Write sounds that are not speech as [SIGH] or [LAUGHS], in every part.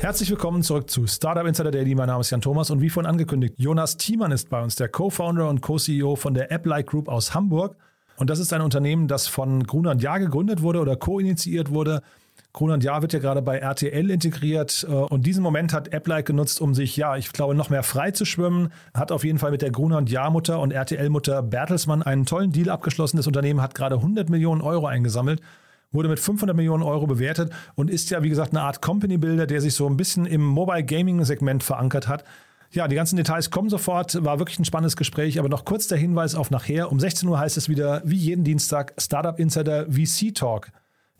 Herzlich willkommen zurück zu Startup Insider Daily. Mein Name ist Jan Thomas und wie vorhin angekündigt, Jonas Thiemann ist bei uns, der Co-Founder und Co-CEO von der AppLike Group aus Hamburg. Und das ist ein Unternehmen, das von Gruner und Jahr gegründet wurde oder co-initiiert wurde. Gruner und Jahr wird ja gerade bei RTL integriert äh, und diesen Moment hat AppLike genutzt, um sich, ja, ich glaube, noch mehr frei zu schwimmen. Hat auf jeden Fall mit der Gruner und Jahr Mutter und RTL-Mutter Bertelsmann einen tollen Deal abgeschlossen. Das Unternehmen hat gerade 100 Millionen Euro eingesammelt wurde mit 500 Millionen Euro bewertet und ist ja, wie gesagt, eine Art Company Builder, der sich so ein bisschen im Mobile Gaming Segment verankert hat. Ja, die ganzen Details kommen sofort. War wirklich ein spannendes Gespräch, aber noch kurz der Hinweis auf nachher. Um 16 Uhr heißt es wieder, wie jeden Dienstag, Startup Insider VC Talk.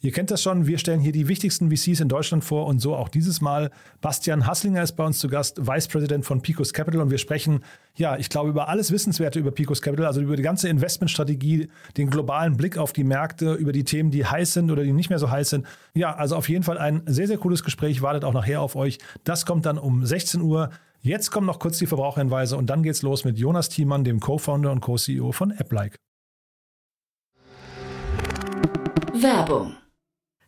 Ihr kennt das schon, wir stellen hier die wichtigsten VCs in Deutschland vor und so auch dieses Mal. Bastian Hasslinger ist bei uns zu Gast, Vice President von Picos Capital und wir sprechen, ja, ich glaube, über alles Wissenswerte über Picos Capital, also über die ganze Investmentstrategie, den globalen Blick auf die Märkte, über die Themen, die heiß sind oder die nicht mehr so heiß sind. Ja, also auf jeden Fall ein sehr, sehr cooles Gespräch, wartet auch nachher auf euch. Das kommt dann um 16 Uhr. Jetzt kommen noch kurz die Verbraucherhinweise und dann geht's los mit Jonas Thiemann, dem Co-Founder und Co-CEO von AppLike. Werbung.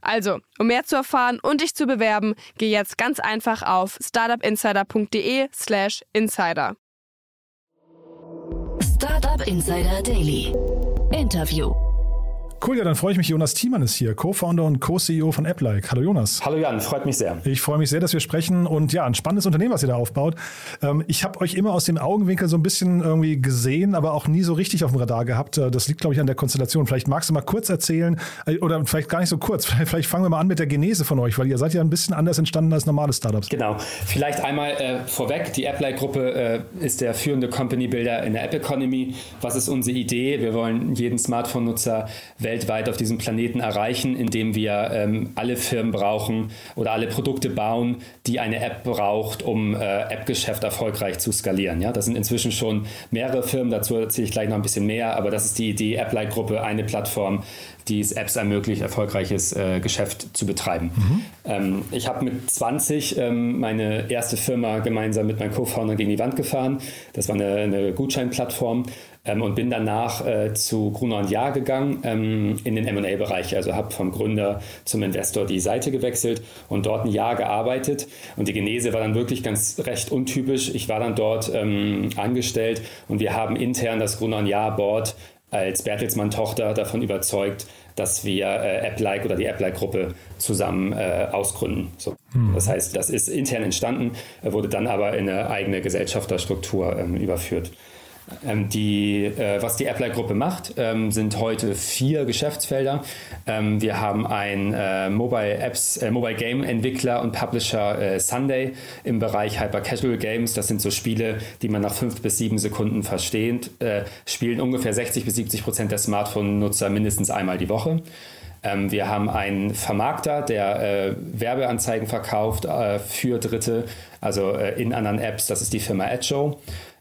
Also, um mehr zu erfahren und dich zu bewerben, geh jetzt ganz einfach auf startupinsider.de/slash insider. Startup Insider Daily. Interview. Cool, ja, dann freue ich mich. Jonas Thiemann ist hier, Co-Founder und Co-CEO von AppLike. Hallo Jonas. Hallo Jan, freut mich sehr. Ich freue mich sehr, dass wir sprechen und ja, ein spannendes Unternehmen, was ihr da aufbaut. Ähm, ich habe euch immer aus dem Augenwinkel so ein bisschen irgendwie gesehen, aber auch nie so richtig auf dem Radar gehabt. Äh, das liegt, glaube ich, an der Konstellation. Vielleicht magst du mal kurz erzählen äh, oder vielleicht gar nicht so kurz. [LAUGHS] Vielleicht fangen wir mal an mit der Genese von euch, weil ihr seid ja ein bisschen anders entstanden als normale Startups. Genau. Vielleicht einmal äh, vorweg, die AppLike-Gruppe äh, ist der führende Company-Builder in der App-Economy. Was ist unsere Idee? Wir wollen jeden Smartphone-Nutzer weltweit auf diesem Planeten erreichen, indem wir ähm, alle Firmen brauchen oder alle Produkte bauen, die eine App braucht, um äh, App-Geschäft erfolgreich zu skalieren. Ja, das sind inzwischen schon mehrere Firmen, dazu erzähle ich gleich noch ein bisschen mehr, aber das ist die Idee, App-Like-Gruppe, eine Plattform, die es Apps ermöglicht, erfolgreiches äh, Geschäft zu betreiben. Mhm. Ähm, ich habe mit 20 ähm, meine erste Firma gemeinsam mit meinem Co-Founder gegen die Wand gefahren. Das war eine, eine Gutscheinplattform ähm, und bin danach äh, zu Gruner und Jahr gegangen ähm, in den M&A-Bereich. Also habe vom Gründer zum Investor die Seite gewechselt und dort ein Jahr gearbeitet. Und die Genese war dann wirklich ganz recht untypisch. Ich war dann dort ähm, angestellt und wir haben intern das Gruner und Jahr Board als Bertelsmann-Tochter davon überzeugt, dass wir äh, AppLike oder die AppLike-Gruppe zusammen äh, ausgründen. So. Mhm. Das heißt, das ist intern entstanden, wurde dann aber in eine eigene Gesellschafterstruktur ähm, überführt. Ähm, die, äh, was die Apply-Gruppe macht, ähm, sind heute vier Geschäftsfelder. Ähm, wir haben einen äh, Mobile Apps, äh, Mobile Game Entwickler und Publisher äh, Sunday im Bereich Hyper Casual Games. Das sind so Spiele, die man nach fünf bis sieben Sekunden versteht. Äh, spielen ungefähr 60 bis 70 Prozent der Smartphone-Nutzer mindestens einmal die Woche. Ähm, wir haben einen Vermarkter, der äh, Werbeanzeigen verkauft äh, für Dritte, also äh, in anderen Apps. Das ist die Firma AdShow.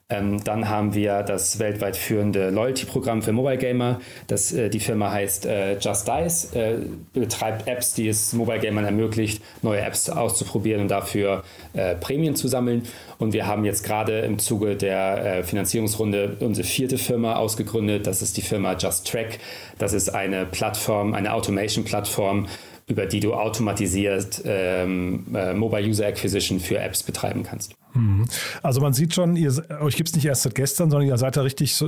Ähm, dann haben wir das weltweit führende Loyalty-Programm für Mobile Gamer. Das, äh, die Firma heißt äh, Just Dice, äh, betreibt Apps, die es Mobile Gamern ermöglicht, neue Apps auszuprobieren und dafür äh, Prämien zu sammeln. Und wir haben jetzt gerade im Zuge der äh, Finanzierungsrunde unsere vierte Firma ausgegründet. Das ist die Firma Just Track. Das ist eine Plattform, eine Automation-Plattform, über die du automatisiert ähm, äh, Mobile User Acquisition für Apps betreiben kannst. Mhm. Also man sieht schon, ihr, euch gibt es nicht erst seit gestern, sondern ihr seid da richtig, äh,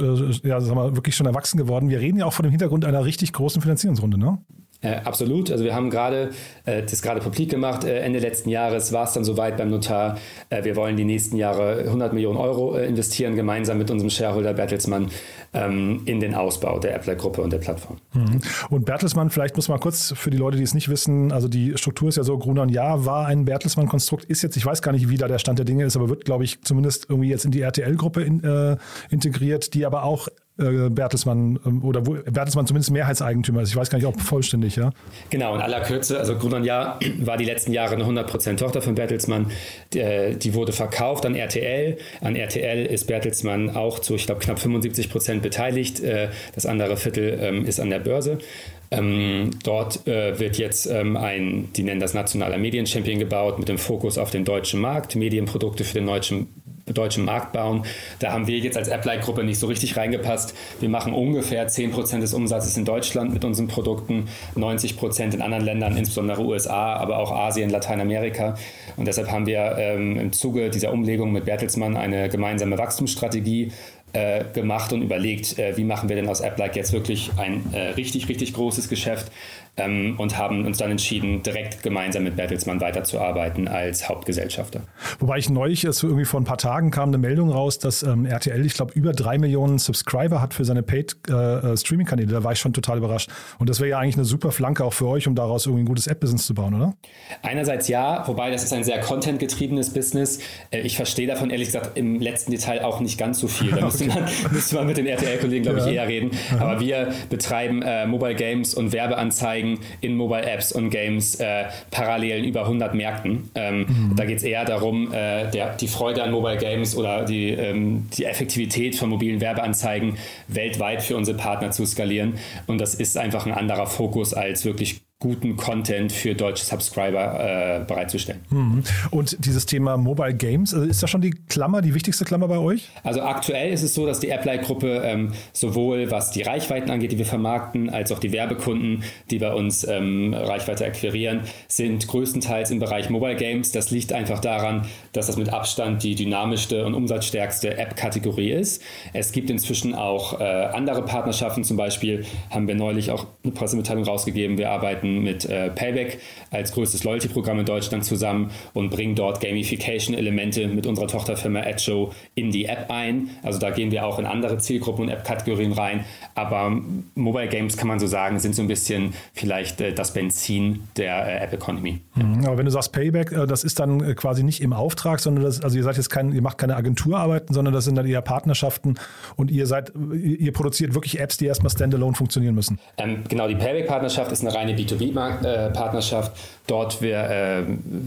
ja, sagen wir, wirklich schon erwachsen geworden. Wir reden ja auch vor dem Hintergrund einer richtig großen Finanzierungsrunde, ne? Äh, absolut. Also wir haben gerade äh, das gerade publik gemacht. Äh, Ende letzten Jahres war es dann soweit beim Notar. Äh, wir wollen die nächsten Jahre 100 Millionen Euro äh, investieren, gemeinsam mit unserem Shareholder Bertelsmann ähm, in den Ausbau der Appler-Gruppe und der Plattform. Mhm. Und Bertelsmann, vielleicht muss man kurz für die Leute, die es nicht wissen, also die Struktur ist ja so, Gruner und Ja war ein Bertelsmann-Konstrukt, ist jetzt, ich weiß gar nicht, wie da der Stand der Dinge ist, aber wird, glaube ich, zumindest irgendwie jetzt in die RTL-Gruppe in, äh, integriert, die aber auch äh, Bertelsmann ähm, oder wo Bertelsmann zumindest Mehrheitseigentümer ist. Ich weiß gar nicht, ob vollständig, ja. Genau, in aller Kürze, also Grunon Jahr [CLEARS THROAT] war die letzten Jahre eine 100% Tochter von Bertelsmann. Die, äh, die, wurde verkauft an RTL. An RTL ist Bertelsmann auch zu, ich glaube, knapp 75% beteiligt. Äh, das andere Viertel ähm, ist an der Börse. Ähm, dort äh, wird jetzt ähm, ein, die nennen das nationaler Medienchampion gebaut, mit dem Fokus auf den deutschen Markt, Medienprodukte für den deutschen deutschen Markt bauen. Da haben wir jetzt als Applied-Gruppe nicht so richtig reingepasst. Wir machen ungefähr 10% des Umsatzes in Deutschland mit unseren Produkten, 90% in anderen Ländern, insbesondere USA, aber auch Asien, Lateinamerika. Und deshalb haben wir ähm, im Zuge dieser Umlegung mit Bertelsmann eine gemeinsame Wachstumsstrategie äh, gemacht und überlegt, äh, wie machen wir denn aus AppLike jetzt wirklich ein äh, richtig, richtig großes Geschäft ähm, und haben uns dann entschieden, direkt gemeinsam mit Bertelsmann weiterzuarbeiten als Hauptgesellschafter. Wobei ich neulich, es irgendwie vor ein paar Tagen kam eine Meldung raus, dass ähm, RTL, ich glaube, über drei Millionen Subscriber hat für seine Paid-Streaming-Kanäle. Äh, da war ich schon total überrascht. Und das wäre ja eigentlich eine super Flanke auch für euch, um daraus irgendwie ein gutes App-Business zu bauen, oder? Einerseits ja, wobei das ist ein sehr content-getriebenes Business. Äh, ich verstehe davon ehrlich gesagt im letzten Detail auch nicht ganz so viel. Da [LAUGHS] müsste, okay. man, müsste man mit den RTL-Kollegen, glaube ja. ich, eher reden. Aha. Aber wir betreiben äh, Mobile Games und Werbeanzeigen Anzeigen in Mobile Apps und Games äh, parallel in über 100 Märkten. Ähm, mhm. Da geht es eher darum, äh, der, die Freude an Mobile Games oder die, ähm, die Effektivität von mobilen Werbeanzeigen weltweit für unsere Partner zu skalieren. Und das ist einfach ein anderer Fokus als wirklich guten Content für deutsche Subscriber äh, bereitzustellen. Mhm. Und dieses Thema Mobile Games, also ist das schon die Klammer, die wichtigste Klammer bei euch? Also aktuell ist es so, dass die Applied-Gruppe ähm, sowohl was die Reichweiten angeht, die wir vermarkten, als auch die Werbekunden, die bei uns ähm, Reichweite akquirieren, sind größtenteils im Bereich Mobile Games. Das liegt einfach daran, dass das mit Abstand die dynamischste und umsatzstärkste App-Kategorie ist. Es gibt inzwischen auch äh, andere Partnerschaften, zum Beispiel haben wir neulich auch eine Pressemitteilung rausgegeben. Wir arbeiten arbeiten mit äh, Payback als größtes Loyalty-Programm in Deutschland zusammen und bringen dort Gamification-Elemente mit unserer Tochterfirma AdShow in die App ein. Also da gehen wir auch in andere Zielgruppen und App-Kategorien rein. Aber Mobile Games kann man so sagen, sind so ein bisschen vielleicht äh, das Benzin der äh, App Economy. Mhm, aber wenn du sagst Payback, äh, das ist dann äh, quasi nicht im Auftrag, sondern das, also ihr seid jetzt kein, ihr macht keine Agenturarbeiten, sondern das sind dann eher Partnerschaften und ihr seid, ihr produziert wirklich Apps, die erstmal standalone funktionieren müssen. Ähm, genau, die Payback-Partnerschaft ist eine reine B2B B2B-Partnerschaft. Dort wir, äh,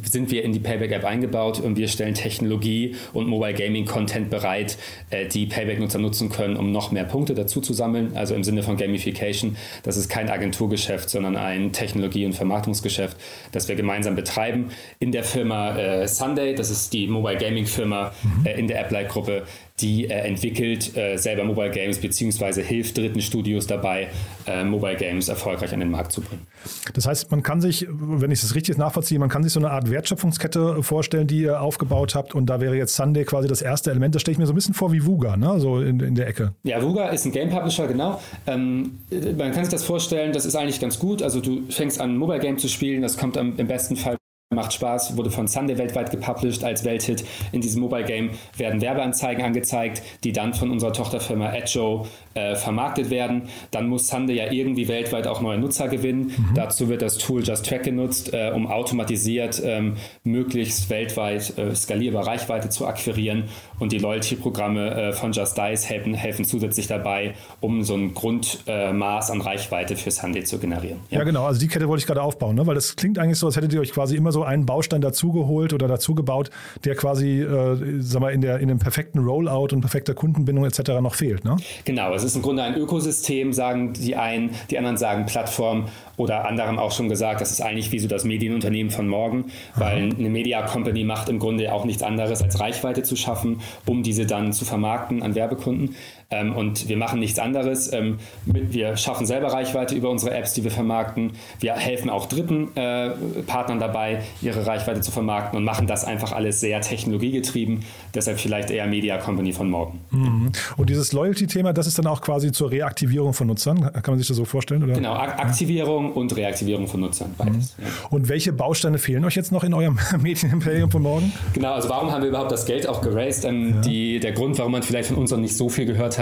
sind wir in die Payback-App eingebaut und wir stellen Technologie und Mobile Gaming-Content bereit, äh, die Payback-Nutzer nutzen können, um noch mehr Punkte dazu zu sammeln. Also im Sinne von Gamification. Das ist kein Agenturgeschäft, sondern ein Technologie- und Vermarktungsgeschäft, das wir gemeinsam betreiben. In der Firma äh, Sunday, das ist die Mobile Gaming-Firma mhm. Äh, in der Applied-Gruppe, die äh, entwickelt äh, selber Mobile Games beziehungsweise hilft dritten Studios dabei, äh, Mobile Games erfolgreich an den Markt zu bringen. Das heißt, man kann sich, wenn ich das richtig nachvollziehe, man kann sich so eine Art Wertschöpfungskette vorstellen, die ihr aufgebaut habt und da wäre jetzt Sunday quasi das erste Element. Das stelle ich mir so ein bisschen vor wie Vuga, ne? so in, in der Ecke. Ja, Vuga ist ein Game Publisher, genau. Ähm, man kann sich das vorstellen, das ist eigentlich ganz gut. Also du fängst an, ein Mobile Game zu spielen, das kommt am, im besten Fall Macht Spaß, wurde von Sunday weltweit gepublished als Welthit. In diesem Mobile Game werden Werbeanzeigen angezeigt, die dann von unserer Tochterfirma Adjo äh, vermarktet werden. Dann muss Sunday ja irgendwie weltweit auch neue Nutzer gewinnen. Mhm. Dazu wird das Tool Just Track genutzt, äh, um automatisiert ähm, möglichst weltweit äh, skalierbar Reichweite zu akquirieren. Und die Loyalty-Programme äh, von Just Dice helfen, helfen zusätzlich dabei, um so ein Grundmaß an Reichweite für Sunday zu generieren. Ja. ja, genau. Also die Kette wollte ich gerade aufbauen, ne? weil das klingt eigentlich so, als hättet ihr euch quasi immer so einen Baustein dazugeholt oder dazugebaut, der quasi, äh, sag mal, in, der, in dem perfekten Rollout und perfekter Kundenbindung etc. noch fehlt. Ne? Genau, es ist im Grunde ein Ökosystem, sagen die einen, die anderen sagen Plattform oder anderen auch schon gesagt, das ist eigentlich wie so das Medienunternehmen von morgen, weil eine Media Company macht im Grunde auch nichts anderes als Reichweite zu schaffen, um diese dann zu vermarkten an Werbekunden. Ähm, und wir machen nichts anderes. Ähm, wir schaffen selber Reichweite über unsere Apps, die wir vermarkten. Wir helfen auch dritten äh, Partnern dabei, ihre Reichweite zu vermarkten und machen das einfach alles sehr technologiegetrieben. Deshalb vielleicht eher Media Company von morgen. Mhm. Und dieses Loyalty-Thema, das ist dann auch quasi zur Reaktivierung von Nutzern. Kann man sich das so vorstellen? Oder? Genau, Ak Aktivierung Aktivierung und Reaktivierung von Nutzern. Beides. Mhm. Ja. Und welche Bausteine fehlen euch jetzt noch in eurem [LAUGHS] Medienimperium von morgen? Genau, also warum haben wir überhaupt das Geld auch geraced? Ähm, ja. die, der Grund, warum man vielleicht von uns noch nicht so viel gehört hat,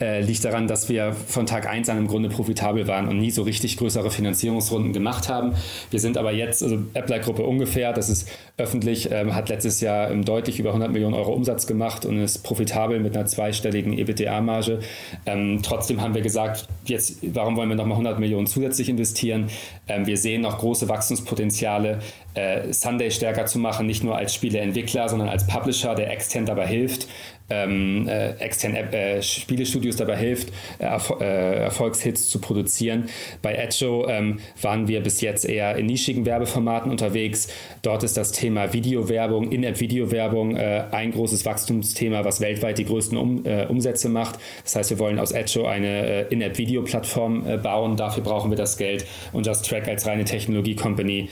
äh, liegt daran, dass wir von Tag 1 an im Grunde profitabel waren und nie so richtig größere Finanzierungsrunden gemacht haben. Wir sind aber jetzt, also Appler-Gruppe ungefähr, das ist öffentlich, ähm, hat letztes Jahr deutlich über 100 Millionen Euro Umsatz gemacht und ist profitabel mit einer zweistelligen EBITDA-Marge. Ähm, trotzdem haben wir gesagt, jetzt, warum wollen wir nochmal 100 Millionen zusätzlich investieren? Ähm, wir sehen noch große Wachstumspotenziale, äh, Sunday stärker zu machen, nicht nur als Spieleentwickler, sondern als Publisher, der extern dabei hilft, ähm, äh, externe äh, Spielestudios dabei hilft, äh, Erfol äh, Erfolgshits zu produzieren. Bei Edjo ähm, waren wir bis jetzt eher in nischigen Werbeformaten unterwegs. Dort ist das Thema Videowerbung, In-App-Videowerbung äh, ein großes Wachstumsthema, was weltweit die größten um, äh, Umsätze macht. Das heißt, wir wollen aus Edjo eine In-App-Videoplattform bauen. Dafür brauchen wir das Geld. Und Just Track als reine Technologie-Company,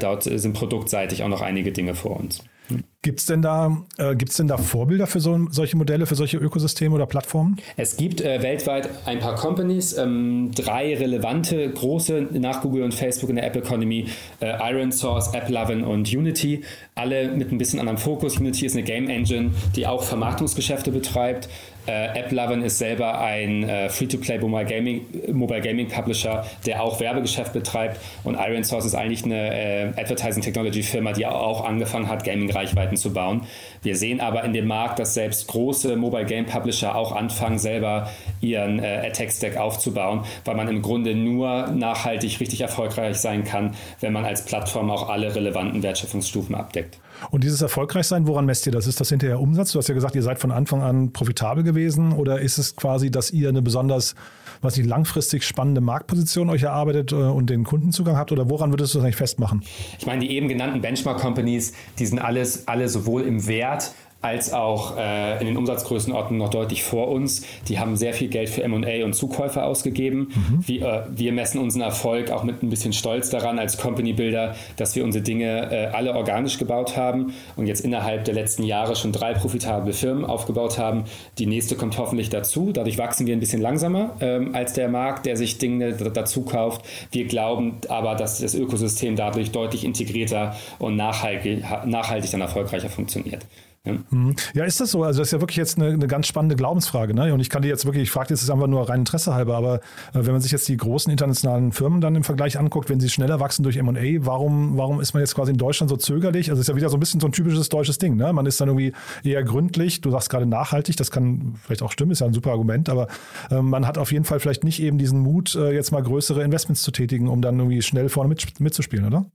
dort sind produktseitig auch noch einige Dinge vor uns. Gibt es denn, da, äh, denn da Vorbilder für so, solche Modelle, für solche Ökosysteme oder Plattformen? Es gibt äh, weltweit ein paar Companies, ähm, drei relevante, große nach Google und Facebook in der App Economy, äh, Iron Source, AppLovin und Unity, alle mit ein bisschen anderem Fokus. Unity ist eine Game Engine, die auch Vermarktungsgeschäfte betreibt. Äh, AppLovin ist selber ein äh, Free-to-Play Mobile Gaming, Mobile Gaming Publisher, der auch Werbegeschäft betreibt. Und Iron Source ist eigentlich eine äh, Advertising Technology Firma, die auch angefangen hat, Gaming-Reichweiten zu bauen. Wir sehen aber in dem Markt, dass selbst große Mobile Game Publisher auch anfangen, selber ihren äh, Attack-Stack aufzubauen, weil man im Grunde nur nachhaltig richtig erfolgreich sein kann, wenn man als Plattform auch alle relevanten Wertschöpfungsstufen abdeckt. Und dieses Erfolgreichsein, woran messt ihr das? Ist das hinterher Umsatz? Du hast ja gesagt, ihr seid von Anfang an profitabel gewesen oder ist es quasi, dass ihr eine besonders, was nicht langfristig spannende Marktposition euch erarbeitet äh, und den Kundenzugang habt oder woran würdest du das eigentlich festmachen? Ich meine, die eben genannten Benchmark-Companies, die sind alles, alle sowohl im Wert als auch äh, in den Umsatzgrößenordnungen noch deutlich vor uns. Die haben sehr viel Geld für MA und Zukäufer ausgegeben. Mhm. Wir, äh, wir, messen unseren Erfolg auch mit ein bisschen Stolz daran als Company Builder, dass wir unsere Dinge äh, alle organisch gebaut haben und jetzt innerhalb der letzten Jahre schon drei profitable Firmen aufgebaut haben. Die nächste kommt hoffentlich dazu. Dadurch wachsen wir ein bisschen langsamer ähm, als der Markt, der sich Dinge dazu kauft. Wir glauben aber, dass das Ökosystem dadurch deutlich integrierter und nachhaltig, nachhaltig dann erfolgreicher funktioniert. Mhm. Ja. ist das so? Also das ist ja wirklich jetzt eine, eine ganz spannende Glaubensfrage. Ne? Und ich kann dir jetzt wirklich, ich frage jetzt einfach nur rein Interesse halber, aber äh, wenn man sich jetzt die großen internationalen Firmen dann im Vergleich anguckt, wenn sie schneller wachsen durch M&A, warum, warum ist man jetzt quasi in Deutschland so zögerlich? Also es ist ja wieder so ein bisschen so ein typisches deutsches Ding. Ne? Man ist dann irgendwie eher gründlich, du sagst gerade nachhaltig, das kann vielleicht auch stimmen, ist ja ein super Argument, aber äh, man hat auf jeden Fall vielleicht nicht eben diesen Mut, äh, jetzt mal größere Investments zu tätigen, um dann irgendwie schnell vorne mit, mitzuspielen, oder?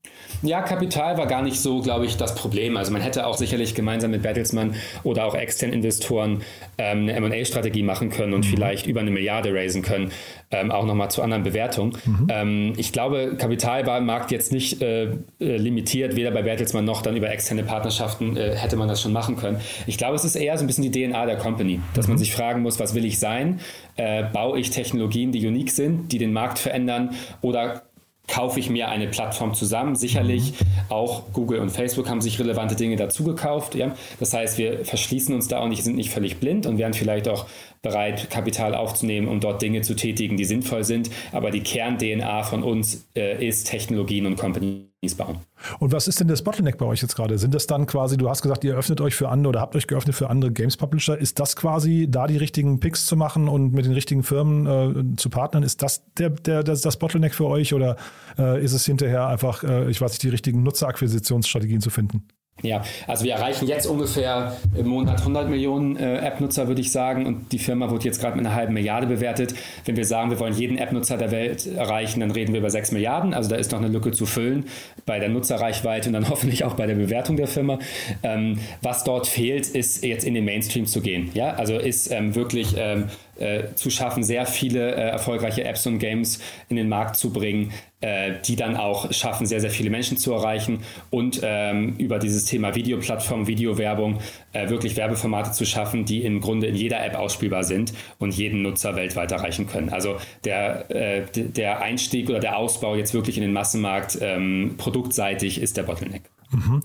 Ja, Kapital war gar nicht so, glaube ich, das Problem. Also man hätte auch sicherlich gemeinsam mit Bertelsmann oder auch externen Investoren ähm, eine M&A-Strategie machen können und mhm. vielleicht über eine Milliarde raisen können, ähm, auch nochmal zu anderen Bewertungen. Mhm. Ähm, ich glaube, Kapital war im Markt jetzt nicht äh, äh, limitiert, weder bei Bertelsmann noch dann über externe Partnerschaften äh, hätte man das schon machen können. Ich glaube, es ist eher so ein bisschen die DNA der Company, dass mhm. man sich fragen muss, was will ich sein? Äh, baue ich Technologien, die unique sind, die den Markt verändern oder kaufe ich mir eine Plattform zusammen. Sicherlich mhm. auch Google und Facebook haben sich relevante Dinge dazu gekauft. Ja? Das heißt, wir verschließen uns da auch nicht, sind nicht völlig blind und werden vielleicht auch bereit, Kapital aufzunehmen, um dort Dinge zu tätigen, die sinnvoll sind. Aber die Kern-DNA von uns äh, ist Technologien und Companies bauen. Und was ist denn das Bottleneck bei euch jetzt gerade? Sind das dann quasi, du hast gesagt, ihr öffnet euch für andere oder habt euch geöffnet für andere Games Publisher. Ist das quasi, da die richtigen Picks zu machen und mit den richtigen Firmen äh, zu partnern, ist das der, der, das, das Bottleneck für euch oder äh, ist es hinterher einfach, äh, ich weiß nicht, die richtigen Nutzerakquisitionsstrategien zu finden? Ja, also wir erreichen jetzt ungefähr im Monat 100 Millionen äh, App-Nutzer, würde ich sagen. Und die Firma wird jetzt gerade mit einer halben Milliarde bewertet. Wenn wir sagen, wir wollen jeden App-Nutzer der Welt erreichen, dann reden wir über 6 Milliarden. Also da ist noch eine Lücke zu füllen bei der Nutzerreichweite und dann [LAUGHS] hoffentlich auch bei der Bewertung der Firma. Ähm, was dort fehlt, ist jetzt in den Mainstream zu gehen. Ja, also ist ähm, wirklich ähm, äh, zu schaffen, sehr viele äh, erfolgreiche Apps und Games in den Markt zu bringen, äh, die dann auch schaffen, sehr, sehr viele Menschen zu erreichen und ähm, über dieses Thema Videoplattform, Videowerbung äh, wirklich Werbeformate zu schaffen, die im Grunde in jeder App ausspielbar sind und jeden Nutzer weltweit erreichen können. Also der, äh, der Einstieg oder der Ausbau jetzt wirklich in den Massenmarkt ähm, produktseitig ist der Bottleneck. Mhm.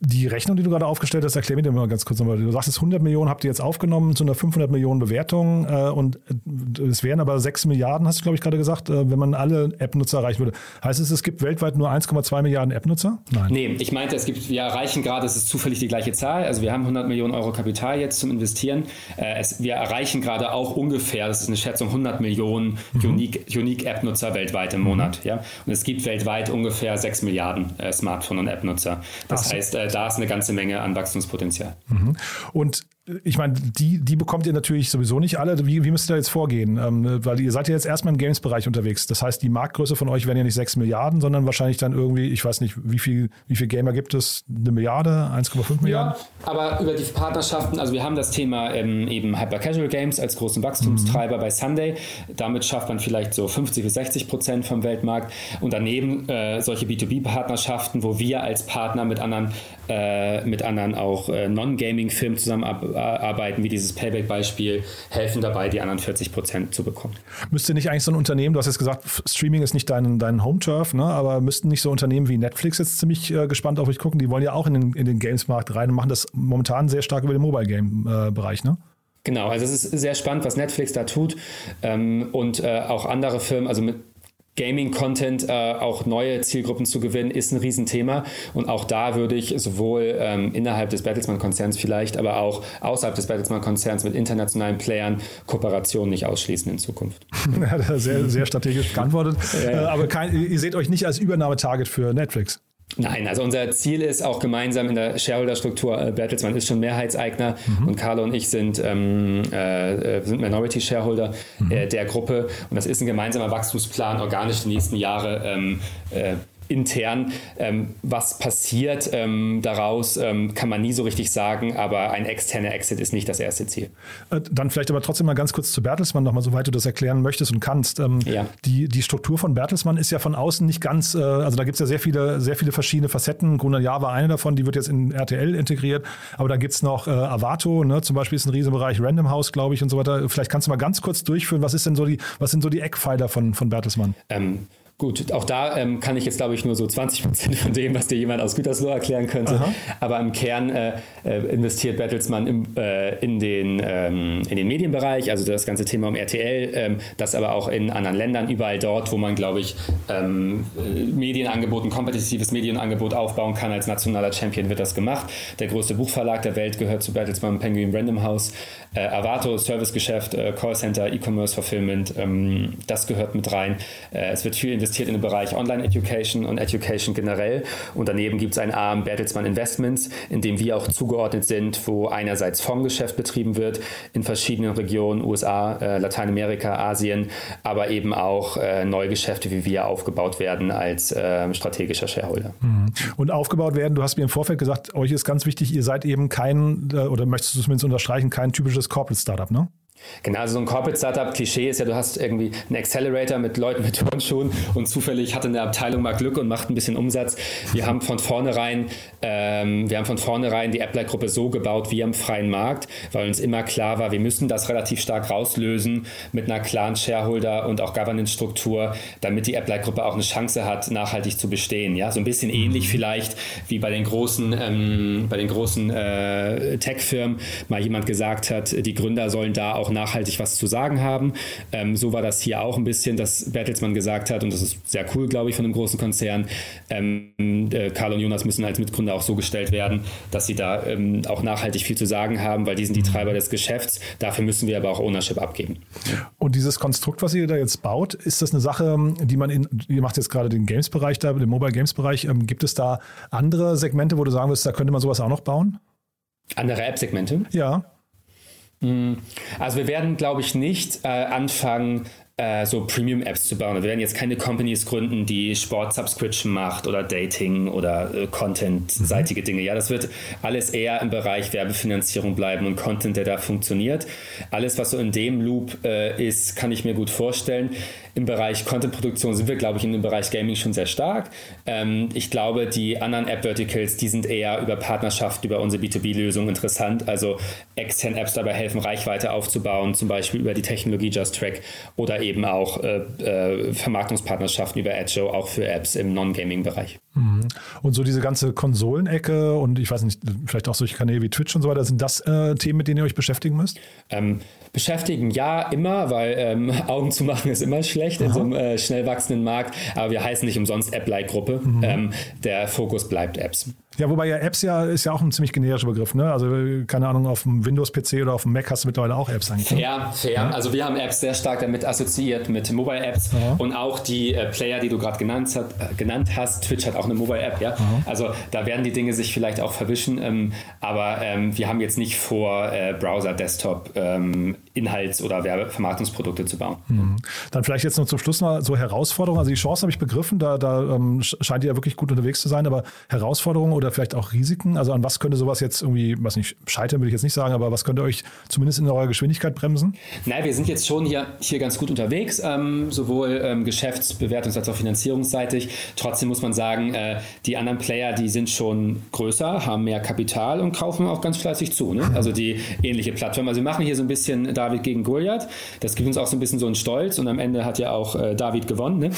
Die Rechnung, die du gerade aufgestellt hast, erklär mir dir mal ganz kurz nochmal. Du sagst, 100 Millionen habt ihr jetzt aufgenommen zu einer 500 Millionen Bewertung äh, und es wären aber 6 Milliarden, hast du, glaube ich, gerade gesagt, äh, wenn man alle App-Nutzer erreichen würde. Heißt es, es gibt weltweit nur 1,2 Milliarden App-Nutzer? Nein. Nee, ich meinte, es gibt, wir erreichen gerade, es ist zufällig die gleiche Zahl. Also wir haben 100 Millionen Euro Kapital jetzt zum Investieren. Äh, es, wir erreichen gerade auch ungefähr, das ist eine Schätzung, 100 Millionen mhm. Unique-App-Nutzer weltweit im Monat. Mhm. Ja? Und es gibt weltweit ungefähr 6 Milliarden äh, Smartphone- und App-Nutzer. Das so. heißt, äh, da ist eine ganze Menge an Wachstumspotenzial. Mhm. Und ich meine, die, die bekommt ihr natürlich sowieso nicht alle. Wie, wie müsst ihr da jetzt vorgehen? Ähm, weil ihr seid ja jetzt erstmal im Games-Bereich unterwegs. Das heißt, die Marktgröße von euch wären ja nicht 6 Milliarden, sondern wahrscheinlich dann irgendwie, ich weiß nicht, wie viel, wie viel Gamer gibt es? Eine Milliarde, 1,5 Milliarden? Ja, aber über die Partnerschaften, also wir haben das Thema ähm, eben Hyper Casual Games als großen Wachstumstreiber mhm. bei Sunday. Damit schafft man vielleicht so 50 bis 60 Prozent vom Weltmarkt. Und daneben äh, solche B2B-Partnerschaften, wo wir als Partner mit anderen, äh, mit anderen auch äh, Non-Gaming-Firmen zusammenarbeiten arbeiten, wie dieses Payback-Beispiel, helfen dabei, die anderen 40 Prozent zu bekommen. Müsste nicht eigentlich so ein Unternehmen, du hast jetzt gesagt, Streaming ist nicht dein, dein Home-Turf, ne? aber müssten nicht so Unternehmen wie Netflix jetzt ziemlich äh, gespannt auf euch gucken? Die wollen ja auch in den, in den Games-Markt rein und machen das momentan sehr stark über den Mobile-Game-Bereich, ne? Genau, also es ist sehr spannend, was Netflix da tut ähm, und äh, auch andere Firmen, also mit Gaming-Content äh, auch neue Zielgruppen zu gewinnen, ist ein Riesenthema. Und auch da würde ich sowohl ähm, innerhalb des Bertelsmann-Konzerns vielleicht, aber auch außerhalb des Bertelsmann-Konzerns mit internationalen Playern Kooperationen nicht ausschließen in Zukunft. [LAUGHS] Ja, sehr, sehr strategisch beantwortet. Ja, ja. Äh, aber kein, ihr seht euch nicht als Übernahmetarget für Netflix. Nein, also unser Ziel ist auch gemeinsam in der Shareholder-Struktur, äh, Bertelsmann ist schon Mehrheitseigner mhm. und Carlo und ich sind, ähm, äh, sind Minority-Shareholder mhm. äh, der Gruppe und das ist ein gemeinsamer Wachstumsplan, organisch die nächsten Jahre ähm, äh, intern. Ähm, was passiert ähm, daraus, ähm, kann man nie so richtig sagen, aber ein externer Exit ist nicht das erste Ziel. Äh, dann vielleicht aber trotzdem mal ganz kurz zu Bertelsmann nochmal, soweit du das erklären möchtest und kannst. Ähm, ja. die, die Struktur von Bertelsmann ist ja von außen nicht ganz, äh, also da gibt es ja sehr viele, sehr viele verschiedene Facetten. Gruner Jahr war eine davon, die wird jetzt in RTL integriert, aber da gibt es noch äh, Avato, ne? zum Beispiel ist ein Riesenbereich Random House, glaube ich, und so weiter. Vielleicht kannst du mal ganz kurz durchführen, was ist denn so die, was sind so die Eckpfeiler von, von Bertelsmann? Gut, auch da ähm, kann ich jetzt, glaube ich, nur so 20 Prozent von dem, was dir jemand aus Gütersloh erklären könnte. Aha. Aber im Kern äh, äh, investiert Bertelsmann im, äh, in, den, ähm, in den Medienbereich, also das ganze Thema um RTL, ähm, das aber auch in anderen Ländern, überall dort, wo man, glaube ich, ähm, äh, Medienangebot, ein kompetitives Medienangebot aufbauen kann. Als nationaler Champion wird das gemacht. Der größte Buchverlag der Welt gehört zu Bertelsmann Penguin Random House. Äh, Avato, Servicegeschäft, äh, Callcenter, E-Commerce, Fulfillment, ähm, das gehört mit rein. es wird viel investiert investiert in den Bereich Online-Education und Education generell. Und daneben gibt es einen Arm Bertelsmann Investments, in dem wir auch zugeordnet sind, wo einerseits Fondsgeschäft betrieben wird in verschiedenen Regionen, USA, äh, Lateinamerika, Asien, aber eben auch äh, Neugeschäfte wie wir aufgebaut werden als äh, strategischer Shareholder. Mhm. Und aufgebaut werden, du hast mir im Vorfeld gesagt, euch ist ganz wichtig, ihr seid eben kein, äh, oder möchtest du zumindest unterstreichen, kein typisches Corporate Startup, ne? Genau, also so ein Corporate-Startup-Klischee ist ja, du hast irgendwie einen Accelerator mit Leuten mit Turnschuhen und zufällig hatte eine Abteilung mal Glück und macht ein bisschen Umsatz. Wir haben von vornherein, ähm, wir haben von vornherein die Apply-Gruppe so gebaut wie am freien Markt, weil uns immer klar war, wir müssen das relativ stark rauslösen mit einer klaren Shareholder- und auch Governance-Struktur, damit die Apply-Gruppe auch eine Chance hat, nachhaltig zu bestehen. Ja, so ein bisschen ähnlich mhm. vielleicht wie bei den großen, ähm, bei den großen äh, Tech-Firmen mal jemand gesagt hat, die Gründer sollen da auch auch nachhaltig was zu sagen haben. Ähm, so war das hier auch ein bisschen, dass Bertelsmann gesagt hat, und das ist sehr cool, glaube ich, von einem großen Konzern, ähm, äh, Karl und Jonas müssen als Mitgründer auch so gestellt werden, dass sie da ähm, auch nachhaltig viel zu sagen haben, weil die sind die Treiber des Geschäfts. Dafür müssen wir aber auch Ownership abgeben. Und dieses Konstrukt, was ihr da jetzt baut, ist das eine Sache, die man in, ihr macht jetzt gerade den Games-Bereich da, den Mobile Games-Bereich, ähm, gibt es da andere Segmente, wo du sagen würdest, da könnte man sowas auch noch bauen? Andere App-Segmente? Ja. Hm. Also wir werden, glaube ich, nicht äh, anfangen, äh, so Premium-Apps zu bauen. Wir werden jetzt keine Companies gründen, die Sport-Subscription macht oder Dating oder äh, Content-seitige mhm. Dinge. Ja, das wird alles eher im Bereich Werbefinanzierung bleiben und Content, der da funktioniert. Alles, was so in dem Loop äh, ist, kann ich mir gut vorstellen. Im Bereich Content-Produktion sind wir, glaube ich, in dem Bereich Gaming schon sehr stark. Ähm, ich glaube, die anderen App-Verticals, die sind eher über Partnerschaft, über unsere B2B-Lösung interessant. Also externe Apps dabei helfen, Reichweite aufzubauen, zum Beispiel über die Technologie Just Track oder eben eben auch äh, äh, Vermarktungspartnerschaften über AdShow auch für Apps im Non-Gaming-Bereich. Mhm. Und so diese ganze Konsolenecke und ich weiß nicht, vielleicht auch solche Kanäle wie Twitch und so weiter, sind das äh, Themen, mit denen ihr euch beschäftigen müsst? Ähm, beschäftigen ja immer, weil ähm, [LAUGHS] Augen zu machen ist immer schlecht Aha. in so einem äh, schnell wachsenden Markt, aber wir heißen nicht umsonst App-like-Gruppe. Mhm. Ähm, der Fokus bleibt Apps. Ja, wobei ja Apps ja ist ja auch ein ziemlich generischer Begriff, ne? Also keine Ahnung, auf dem Windows-PC oder auf dem Mac hast du mittlerweile auch Apps eigentlich. Ne? Fair, fair. Ja? Also wir haben Apps sehr stark damit assoziiert mit Mobile-Apps und auch die äh, Player, die du gerade genannt, äh, genannt, hast. Twitch hat auch eine Mobile-App, ja. Aha. Also da werden die Dinge sich vielleicht auch verwischen, ähm, aber ähm, wir haben jetzt nicht vor, äh, Browser, Desktop, ähm, Inhalts- oder Werbevermarktungsprodukte zu bauen. Mhm. Dann vielleicht jetzt noch zum Schluss mal so Herausforderungen. Also die Chance habe ich begriffen, da, da ähm, scheint ihr ja wirklich gut unterwegs zu sein, aber Herausforderungen oder vielleicht auch Risiken? Also an was könnte sowas jetzt irgendwie, was nicht, scheitern würde ich jetzt nicht sagen, aber was könnte euch zumindest in eurer Geschwindigkeit bremsen? Naja, wir sind jetzt schon hier, hier ganz gut unterwegs, ähm, sowohl ähm, geschäftsbewertungs- als auch finanzierungsseitig. Trotzdem muss man sagen, äh, die anderen Player, die sind schon größer, haben mehr Kapital und kaufen auch ganz fleißig zu. Ne? Also die ähnliche Plattform. Also wir machen hier so ein bisschen David gegen Goliath. Das gibt uns auch so ein bisschen so einen Stolz und am Ende hat ja auch äh, David gewonnen. Ne?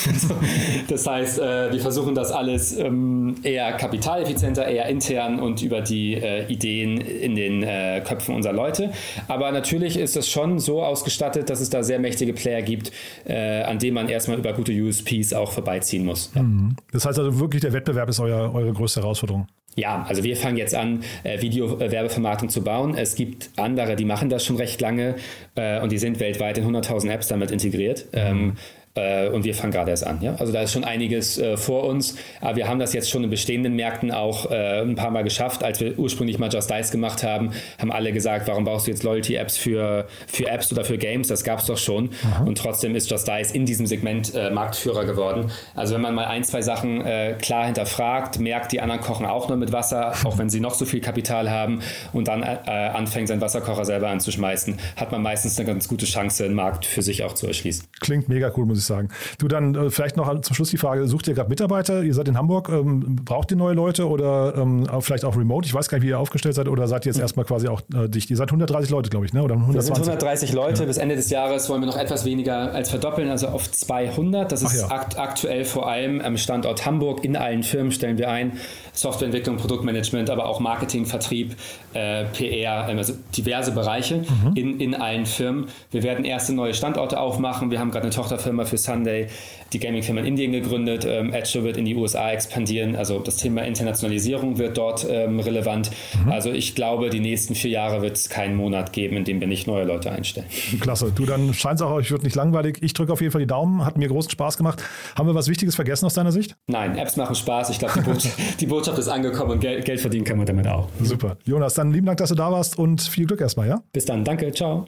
[LAUGHS] das heißt, äh, wir versuchen das alles ähm, eher kapitaleffizienter, eher intern und über die äh, Ideen in den äh, Köpfen unserer Leute. Aber natürlich ist das schon so ausgestattet, dass es da sehr mächtige Player gibt, äh, an denen man erstmal über gute USPs auch vorbeiziehen muss. Ja. Mhm. Das heißt also wirklich, der Wettbewerb ist euer, eure größte Herausforderung. Ja, also wir fangen jetzt an, äh, Video-Werbevermarktung zu bauen. Es gibt andere, die machen das schon recht lange äh, und die sind weltweit in 100.000 Apps damit integriert. Mhm. Ähm, äh, und wir fangen gerade erst an. Ja? Also da ist schon einiges äh, vor uns, aber wir haben das jetzt schon in bestehenden Märkten auch äh, ein paar Mal geschafft. Als wir ursprünglich mal Just Dice gemacht haben, haben alle gesagt, warum brauchst du jetzt Loyalty-Apps für, für Apps oder für Games? Das gab es doch schon. Aha. Und trotzdem ist Just Dice in diesem Segment äh, Marktführer geworden. Also wenn man mal ein, zwei Sachen äh, klar hinterfragt, merkt, die anderen kochen auch nur mit Wasser, auch wenn sie noch so viel Kapital haben und dann äh, anfängt, seinen Wasserkocher selber anzuschmeißen, hat man meistens eine ganz gute Chance, den Markt für sich auch zu erschließen. Klingt mega cool, muss ich sagen. Du dann äh, vielleicht noch zum Schluss die Frage, sucht ihr gerade Mitarbeiter? Ihr seid in Hamburg, ähm, braucht ihr neue Leute oder ähm, vielleicht auch remote? Ich weiß gar nicht, wie ihr aufgestellt seid oder seid ihr jetzt hm. erstmal quasi auch äh, dicht? Ihr seid 130 Leute, glaube ich, ne? oder 120? Wir sind 130 Leute. Ja. Bis Ende des Jahres wollen wir noch etwas weniger als verdoppeln, also auf 200. Das ist ja. akt aktuell vor allem am Standort Hamburg. In allen Firmen stellen wir ein. Softwareentwicklung, Produktmanagement, aber auch Marketing, Vertrieb, äh, PR, ähm, also diverse Bereiche mhm. in, in allen Firmen. Wir werden erste neue Standorte aufmachen. Wir haben gerade eine Tochterfirma für Sunday, die Gaming-Firma in Indien gegründet. Ähm, Edge wird in die USA expandieren. Also das Thema Internationalisierung wird dort ähm, relevant. Mhm. Also ich glaube, die nächsten vier Jahre wird es keinen Monat geben, in dem wir nicht neue Leute einstellen. Klasse. Du, dann scheint es auch, euch wird nicht langweilig. Ich drücke auf jeden Fall die Daumen. Hat mir großen Spaß gemacht. Haben wir was Wichtiges vergessen aus deiner Sicht? Nein, Apps machen Spaß. Ich glaube, die, Botschaft, [LAUGHS] die Botschaft ist angekommen und Geld, Geld verdienen kann man damit auch. Super. Jonas, dann lieben Dank, dass du da warst und viel Glück erstmal, ja? Bis dann. Danke. Ciao.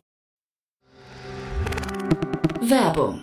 Werbung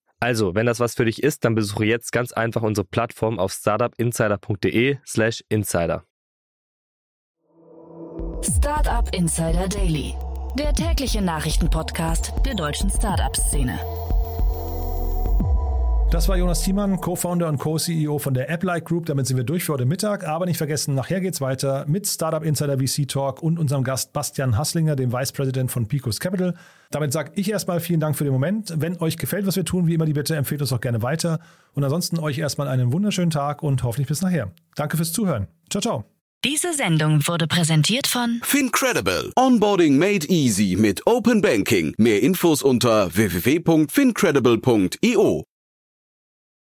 Also, wenn das was für dich ist, dann besuche jetzt ganz einfach unsere Plattform auf startupinsider.de/slash insider. Startup Insider Daily, der tägliche Nachrichtenpodcast der deutschen Startup-Szene. Das war Jonas Thiemann, Co-Founder und Co-CEO von der AppLike Group. Damit sind wir durch für heute Mittag. Aber nicht vergessen, nachher geht's weiter mit Startup Insider VC Talk und unserem Gast Bastian Hasslinger, dem Vice President von Picos Capital. Damit sage ich erstmal vielen Dank für den Moment. Wenn euch gefällt, was wir tun, wie immer die Bitte, empfehlt uns auch gerne weiter. Und ansonsten euch erstmal einen wunderschönen Tag und hoffentlich bis nachher. Danke fürs Zuhören. Ciao, ciao. Diese Sendung wurde präsentiert von Fincredible. Onboarding made easy mit Open Banking. Mehr Infos unter www.fincredible.io.